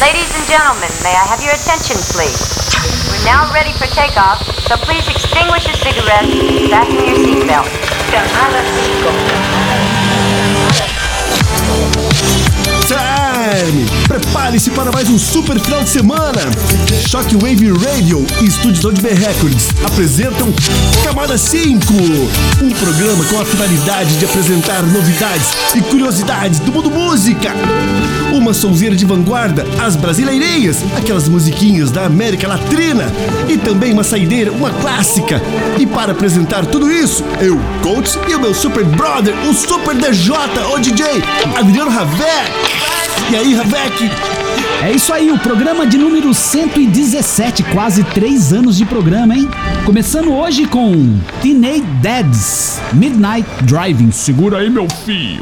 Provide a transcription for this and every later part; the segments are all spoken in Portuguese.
Ladies and gentlemen, may I have your attention, please? We're now ready for takeoff, so please extinguish your cigarettes, and fasten your seatbelt. Time! Prepare-se para mais um super final de semana! Shockwave Radio e Estúdios ODB Records apresentam Camada 5, um programa com a finalidade de apresentar novidades e curiosidades do mundo música. Uma sonzeira de vanguarda, as brasileirinhas, aquelas musiquinhas da América Latina e também uma saideira, uma clássica. E para apresentar tudo isso, eu, Coach e o meu super brother, o Super DJ, o DJ, Adriano Ravec. E aí, Ravec? É isso aí, o programa de número 117, quase 3 anos de programa, hein? Começando hoje com Teenage Dads, Midnight Driving. Segura aí, meu filho.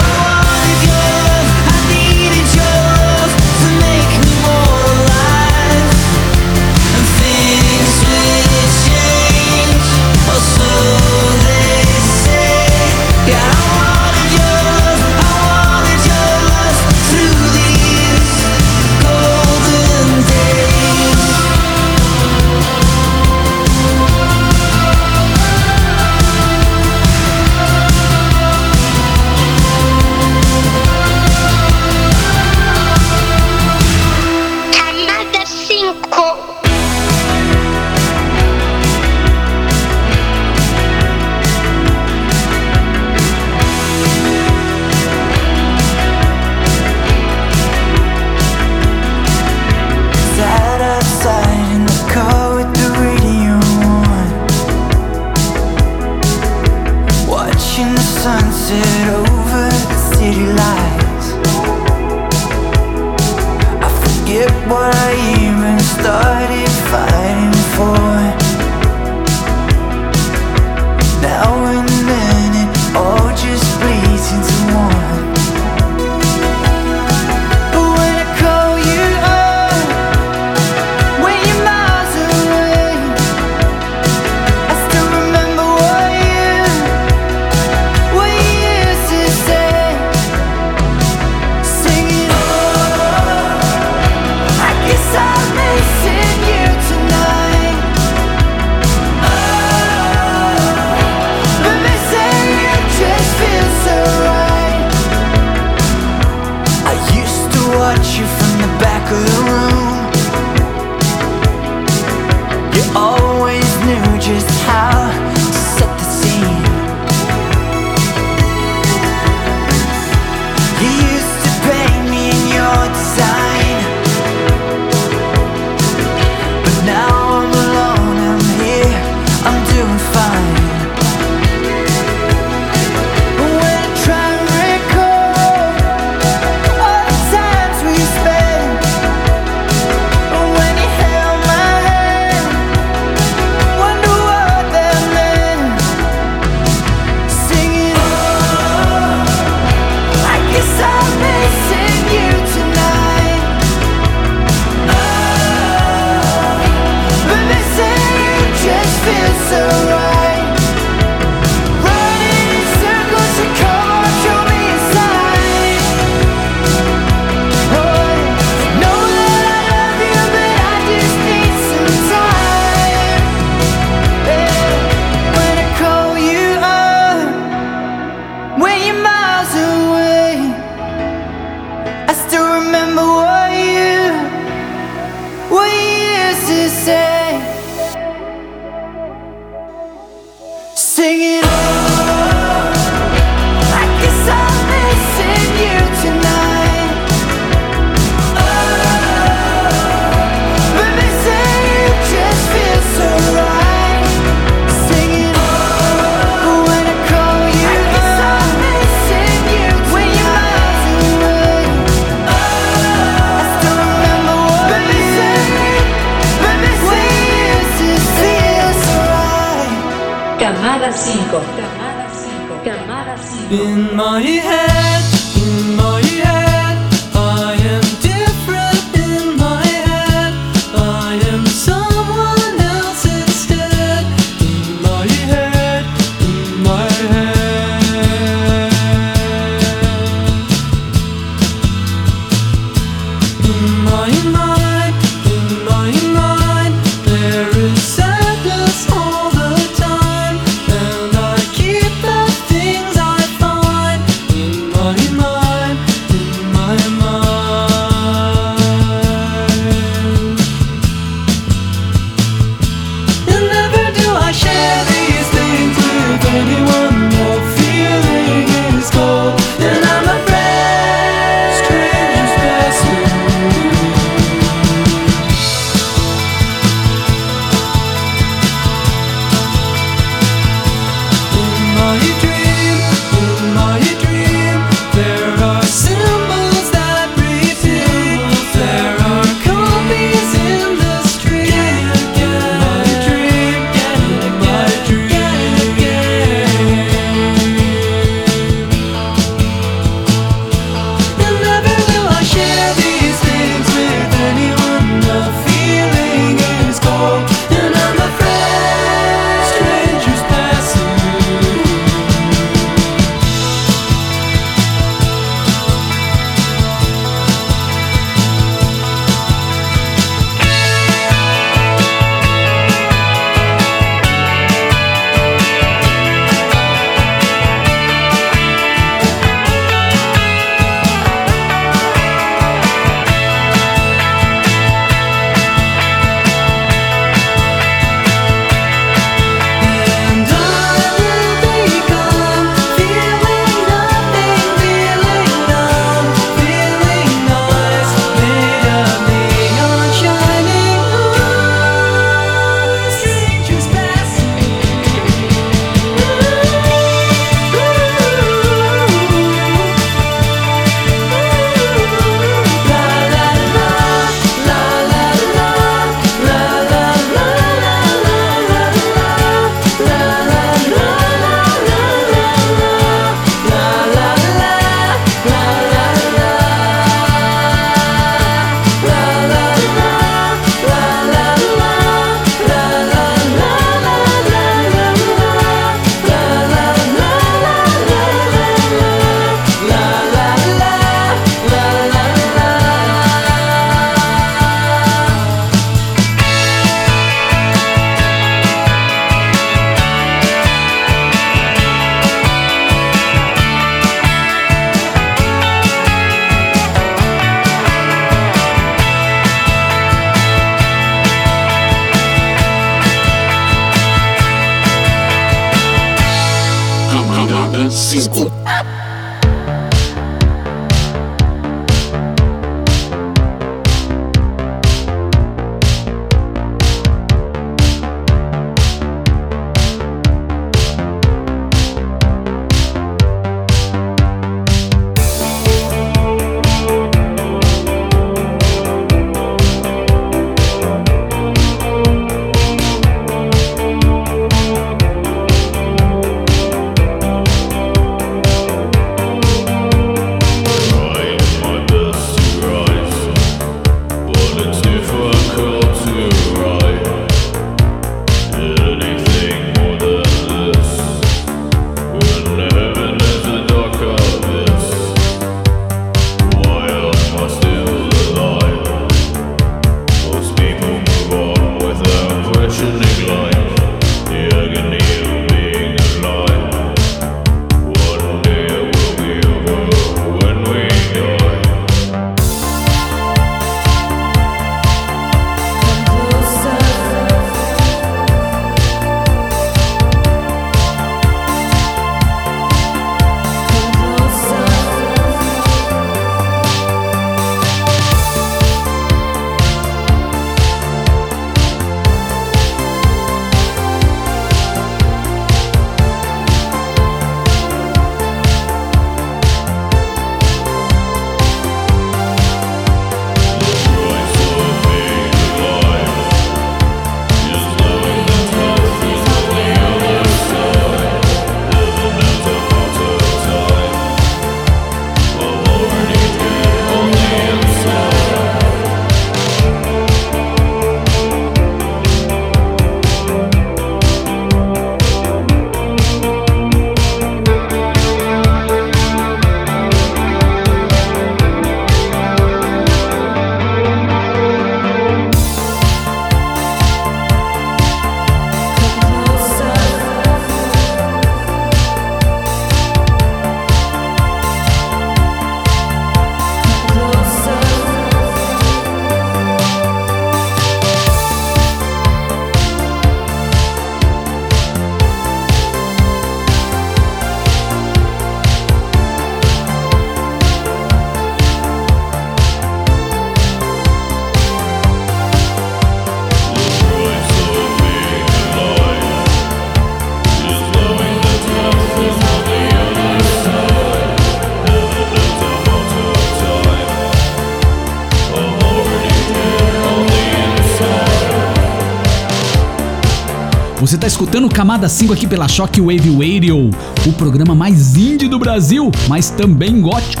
escutando Camada 5 aqui pela Shockwave Radio, o programa mais indie do Brasil, mas também gótico.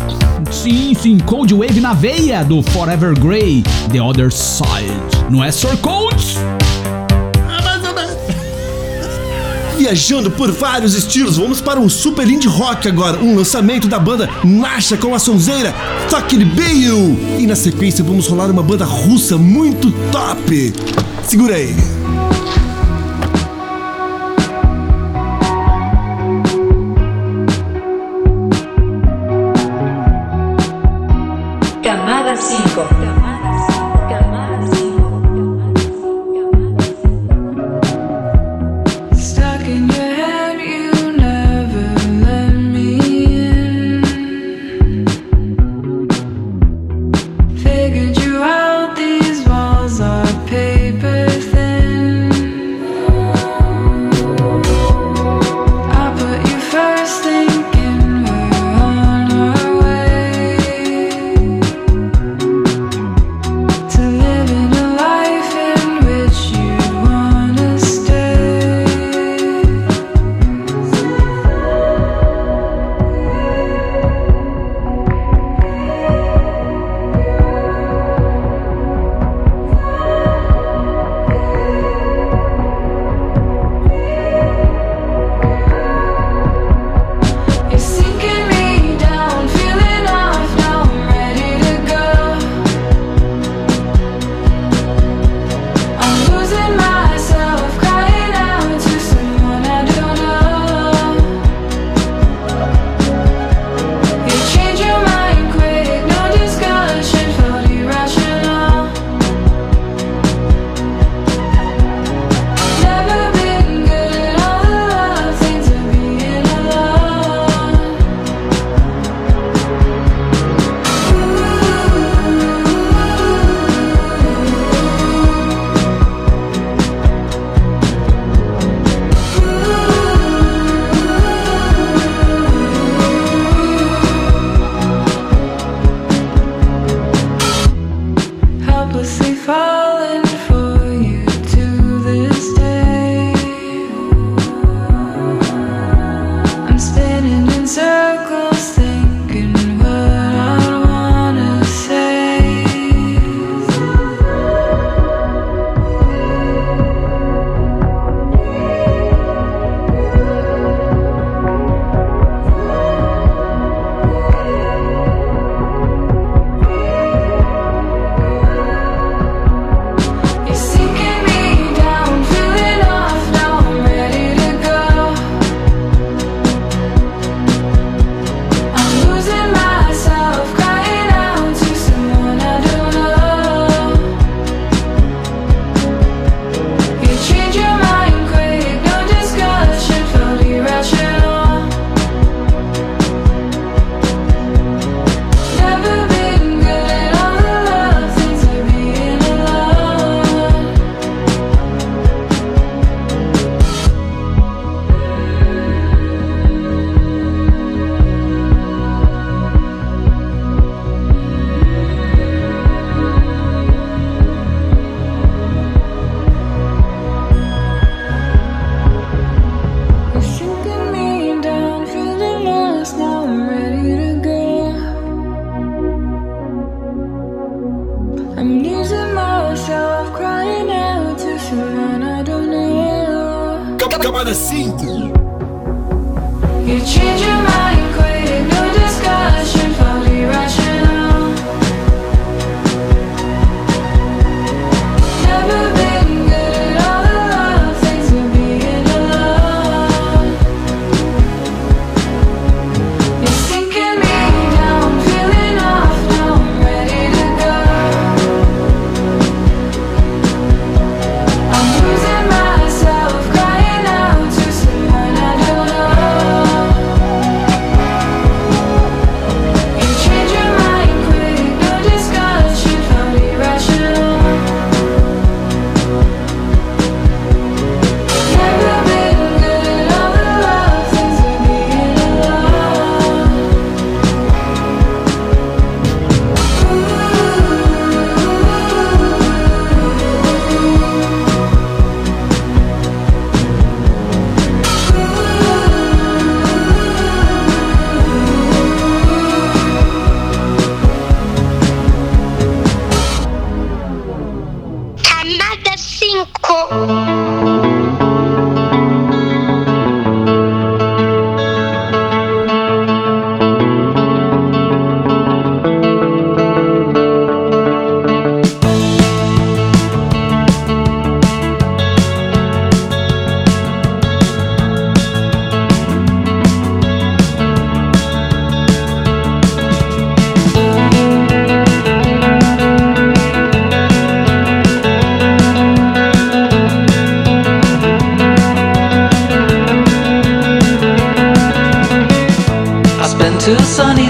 Sim, sim, Cold Wave na veia do Forever Grey, The Other Side. Não é Sir Cold? Viajando por vários estilos, vamos para um super indie rock agora, um lançamento da banda Nasha com a sonzeira Tucker Bale. E na sequência vamos rolar uma banda russa muito top. Segura aí.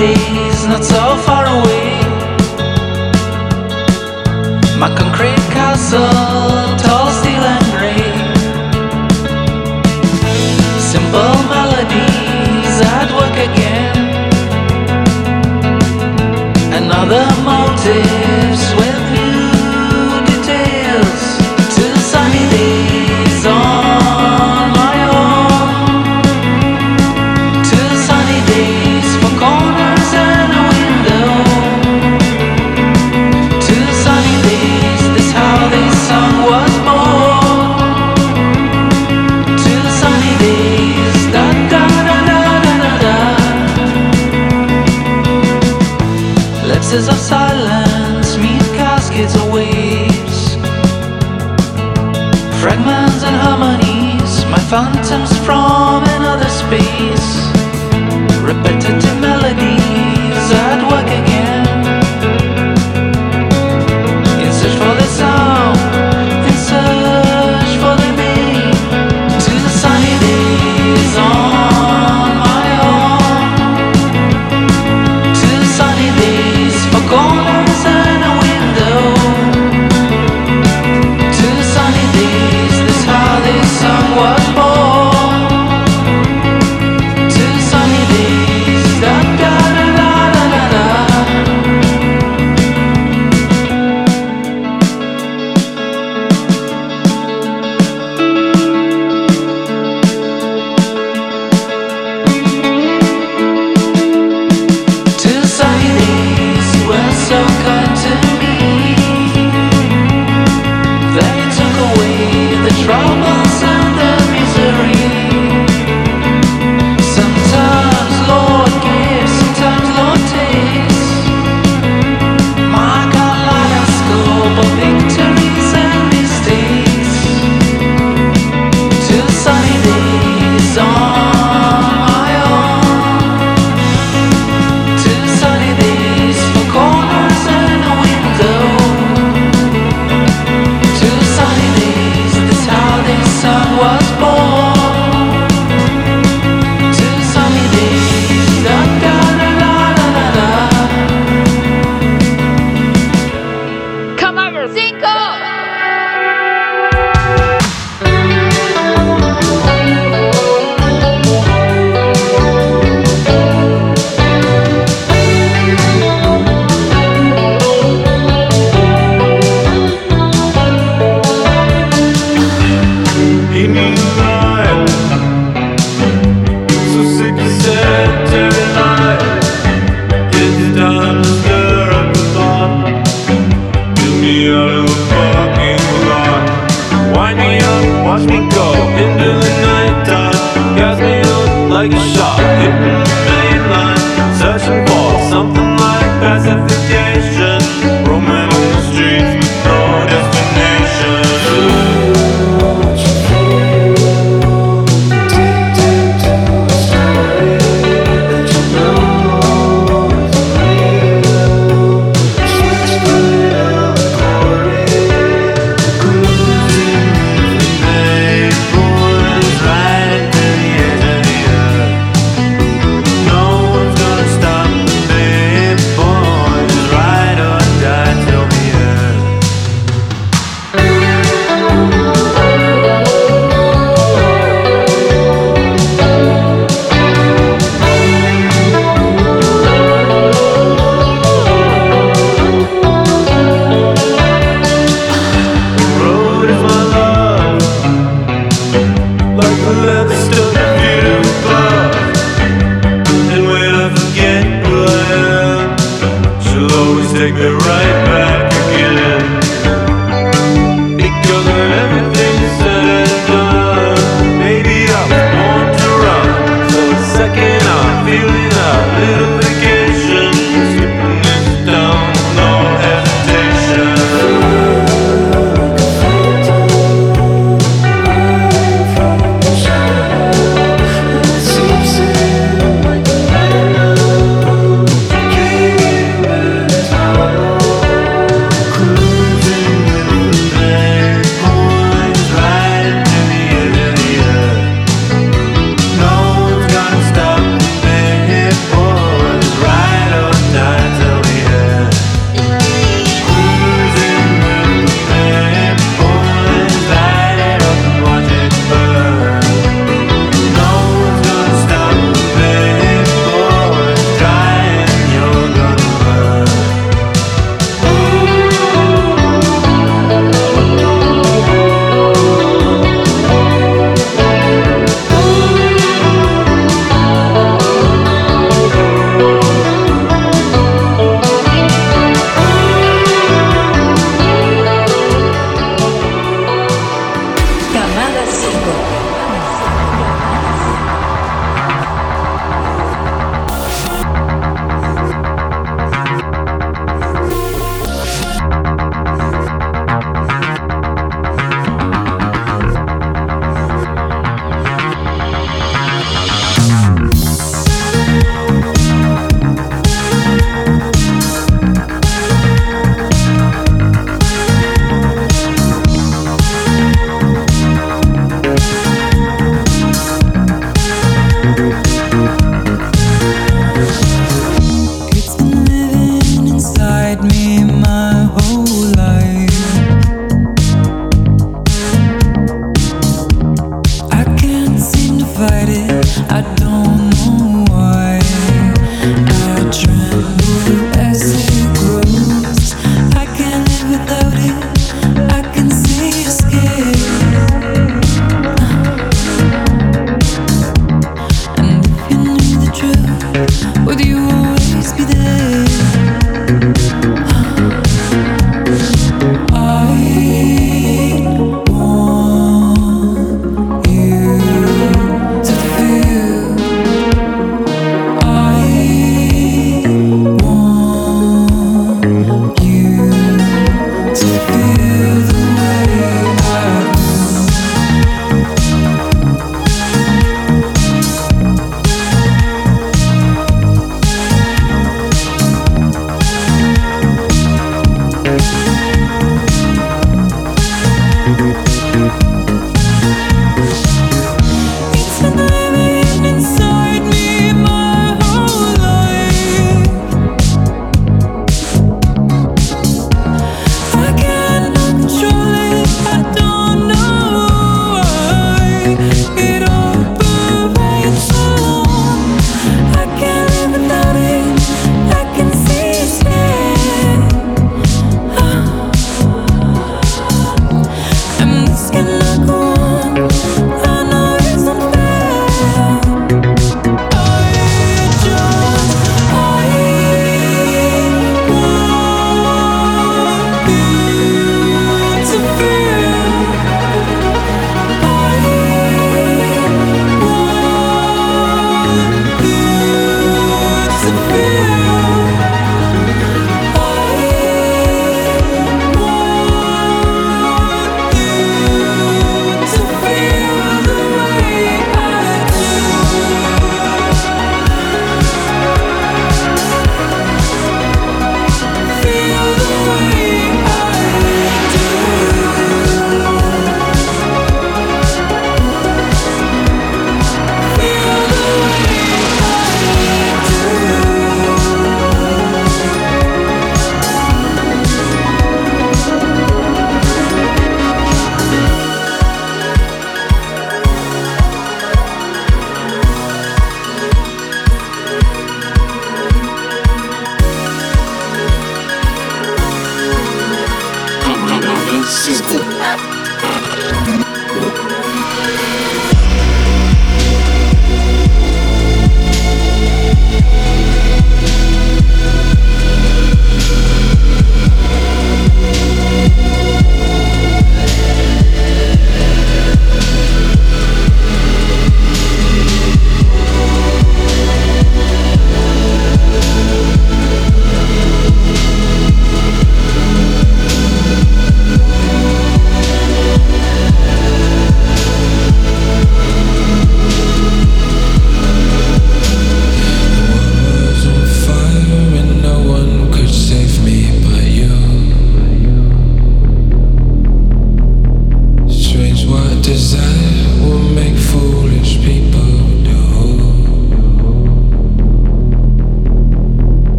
days not so far away. My concrete castle.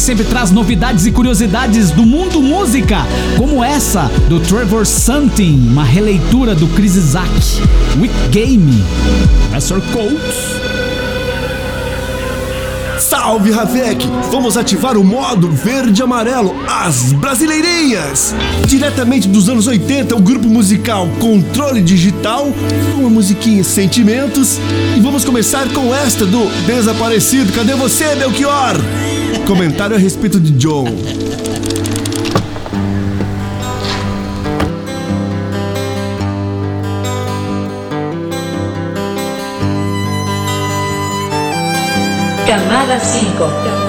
que sempre traz novidades e curiosidades do mundo música, como essa do Trevor Santin, uma releitura do Chris Isaac, with Game, Professor Colts. Salve Ravec! Vamos ativar o modo verde amarelo, as brasileirinhas! Diretamente dos anos 80, o grupo musical Controle Digital, uma musiquinha Sentimentos, e vamos começar com esta do Desaparecido. Cadê você, Belchior? Comentário a respeito de John. Camada 5.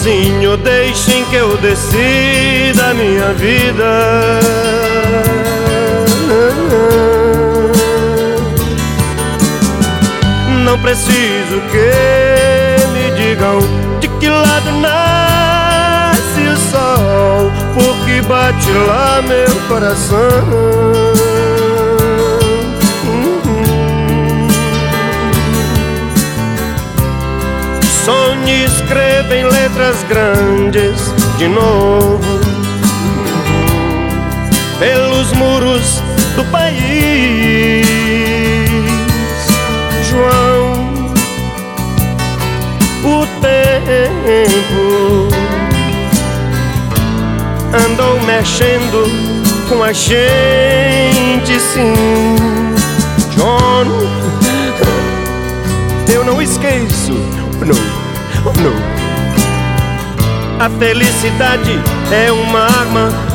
Sozinho. Deixem que eu decida a minha vida. Não preciso que me digam de que lado nasce o sol, porque bate lá meu coração. Escreva em letras grandes de novo pelos muros do país. João, o tempo andou mexendo com a gente, sim. John, eu não esqueço, A felicidade é uma arma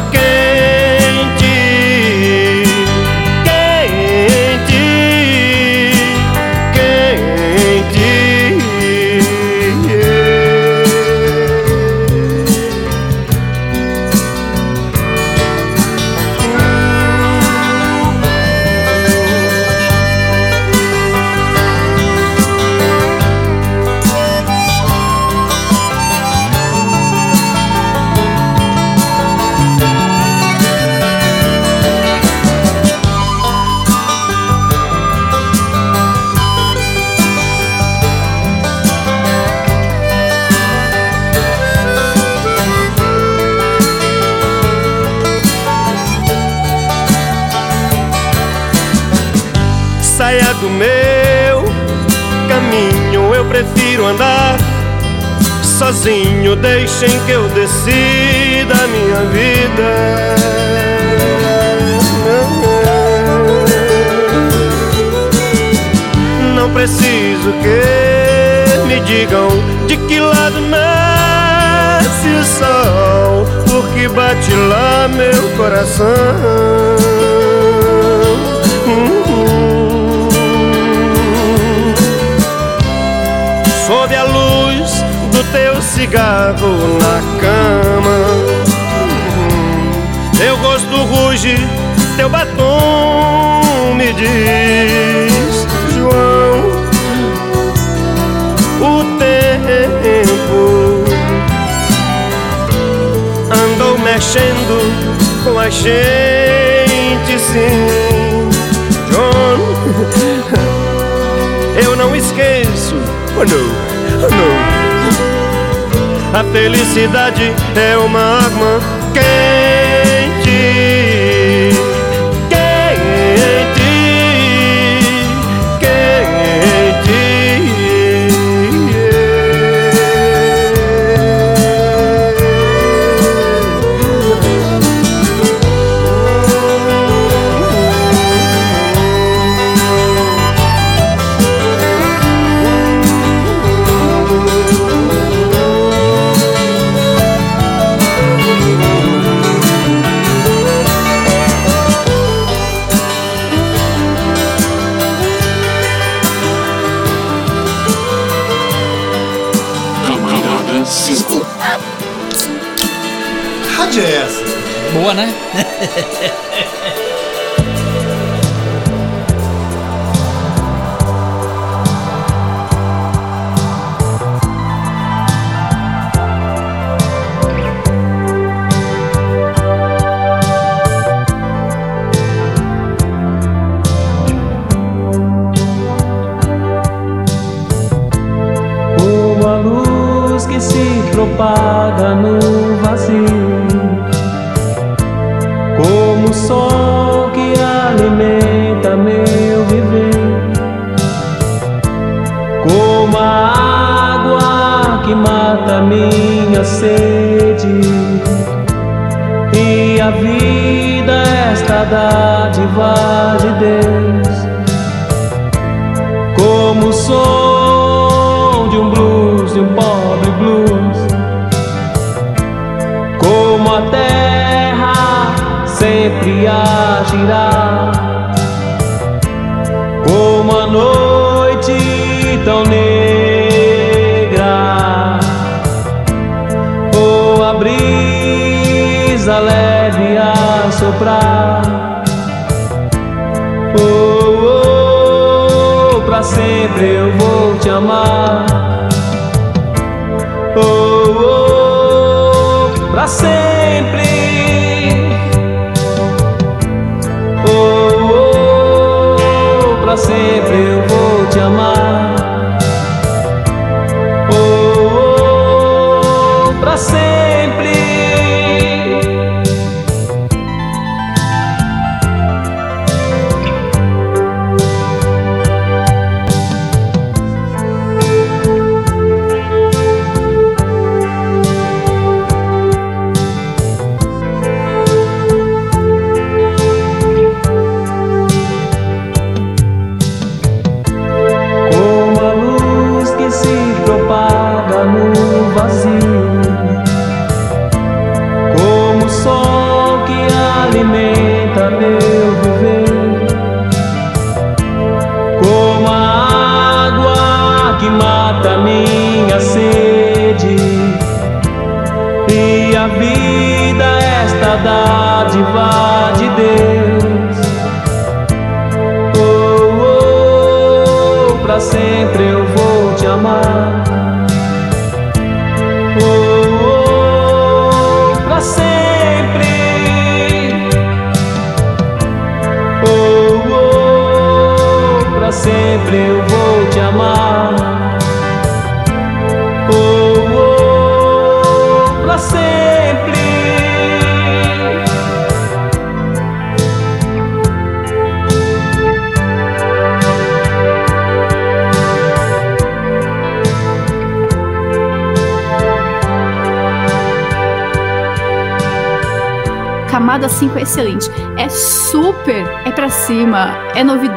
sozinho. Deixem que eu decida a minha vida. Não preciso que me digam de que lado nasce o sol, porque bate lá meu coração. Teu cigarro na cama. Teu rosto ruge, teu batom me diz, João, o tempo andou mexendo com a gente, sim, John. Eu não esqueço, oh não, oh não. A felicidade é uma quente, quente, Boa, né?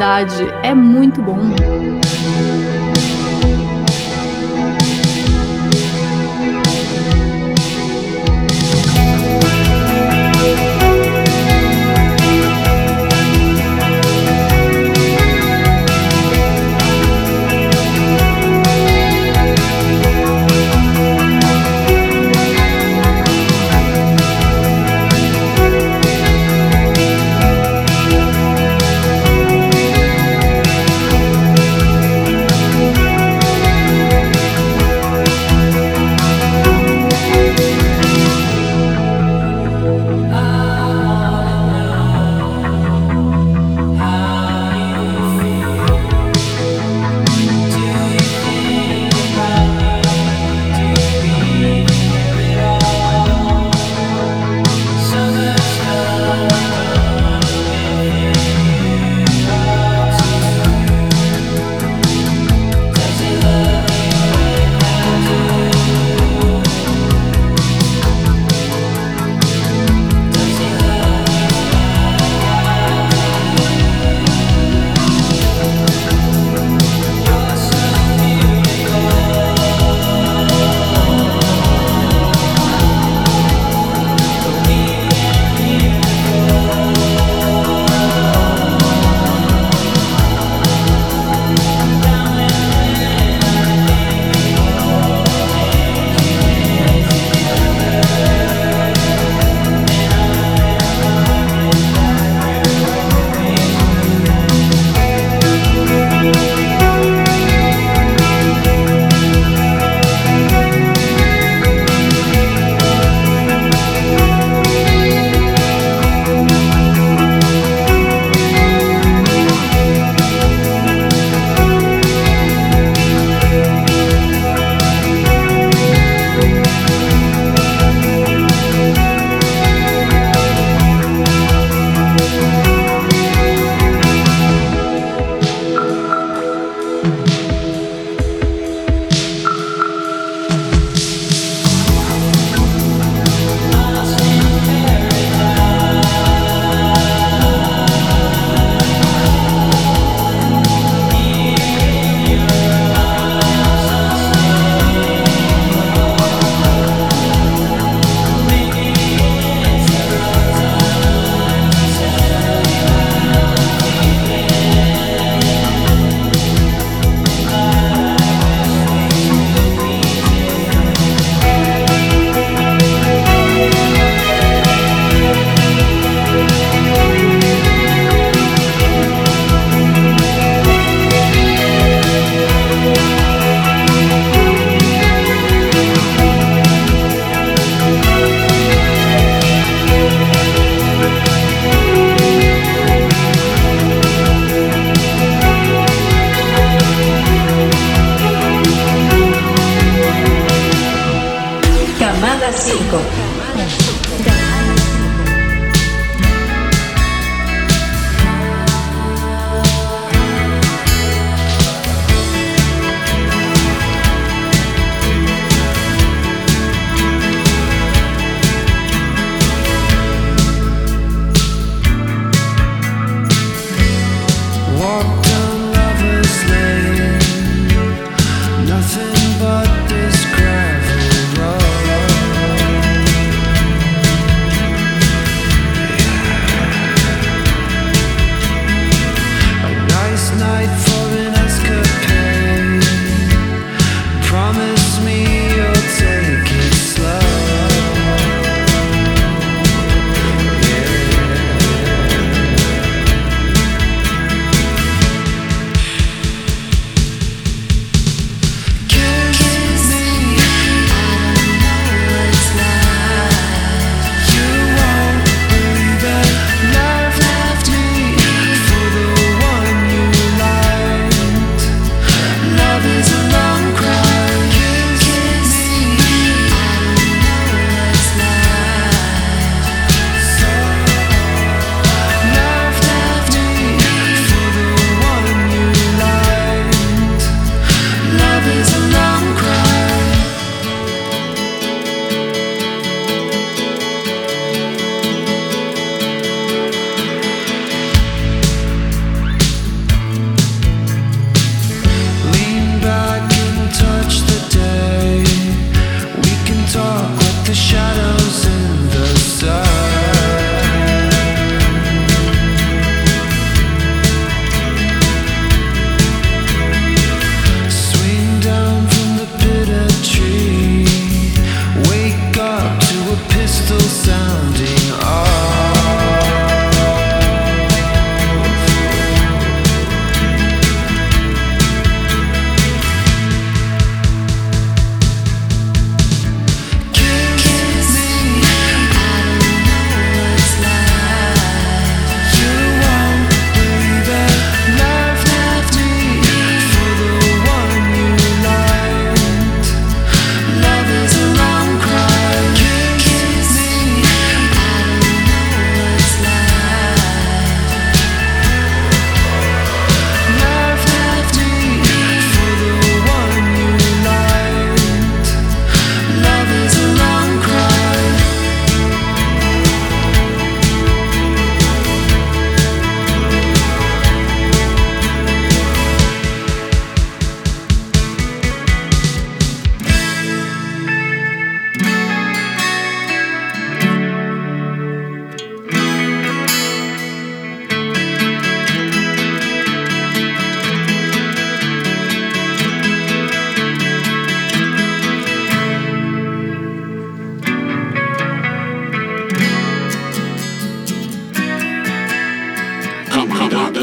é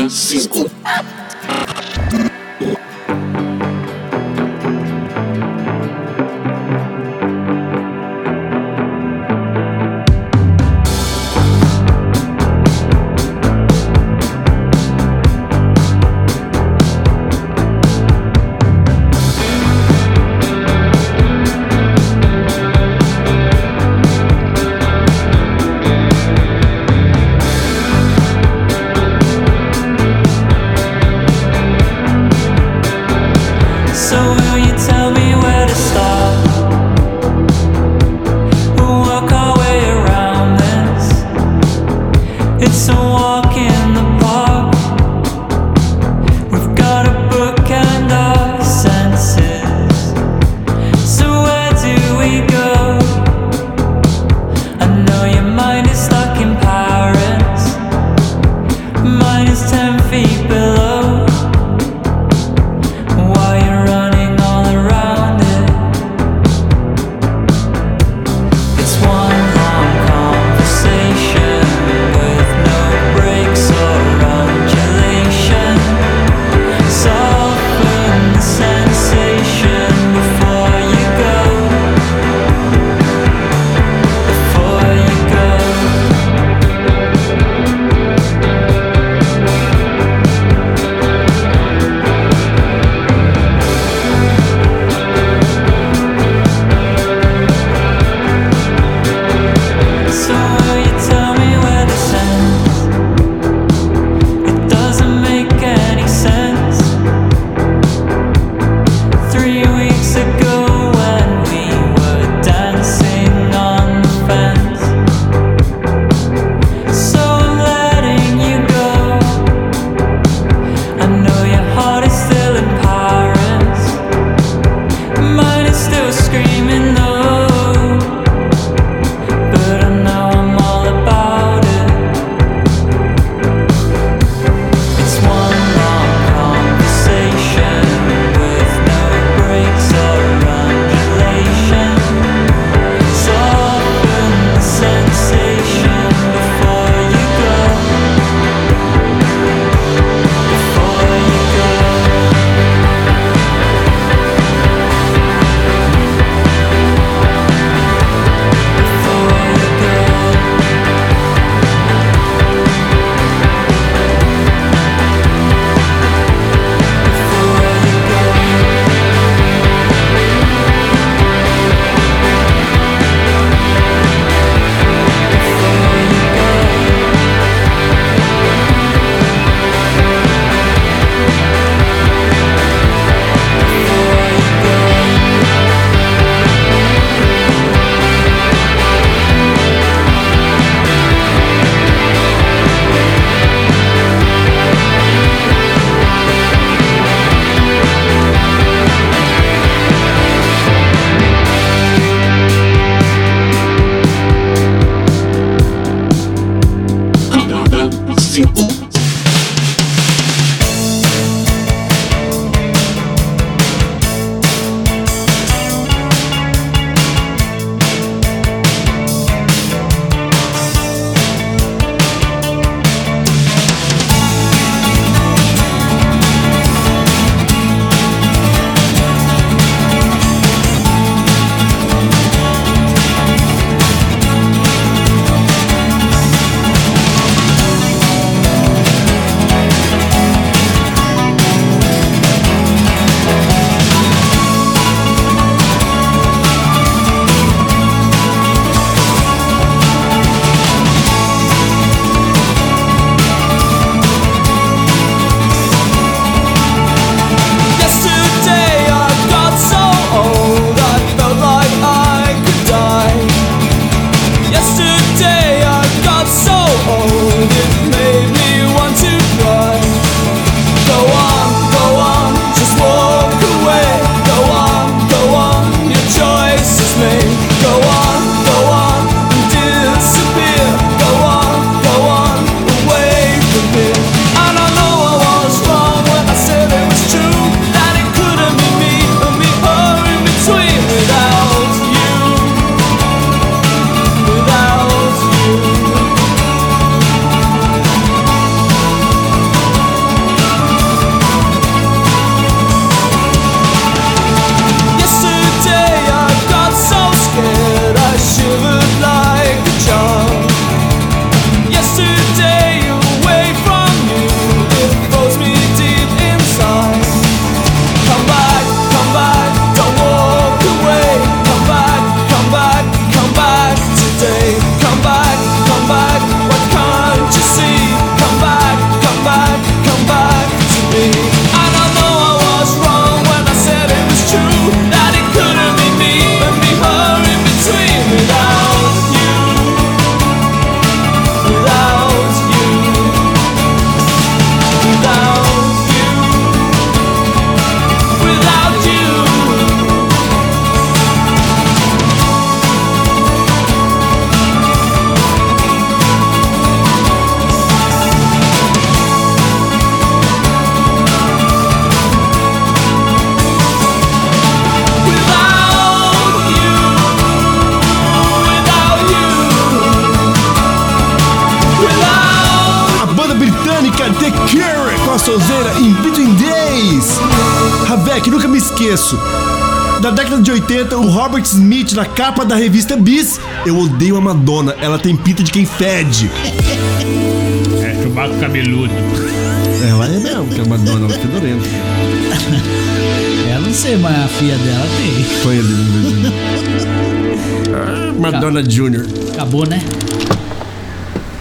Rodada Sonzeira em Between Days. Ravek, nunca me esqueço. Da década de 80, o Robert Smith na capa da revista Bis. Eu odeio a Madonna, ela tem pinta de quem fede. É, chubaco cabeludo. Ela é mesmo, que a Madonna ela é fedorenta. É, não sei, mas a filha dela tem. Foi ali no vídeo. Ah, Madonna Jr. Acabou, né?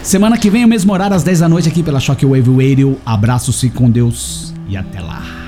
Semana que vem, o mesmo horário, às 10 da noite, aqui pela Shockwave Radio. Abraços, fique com Deus e até lá.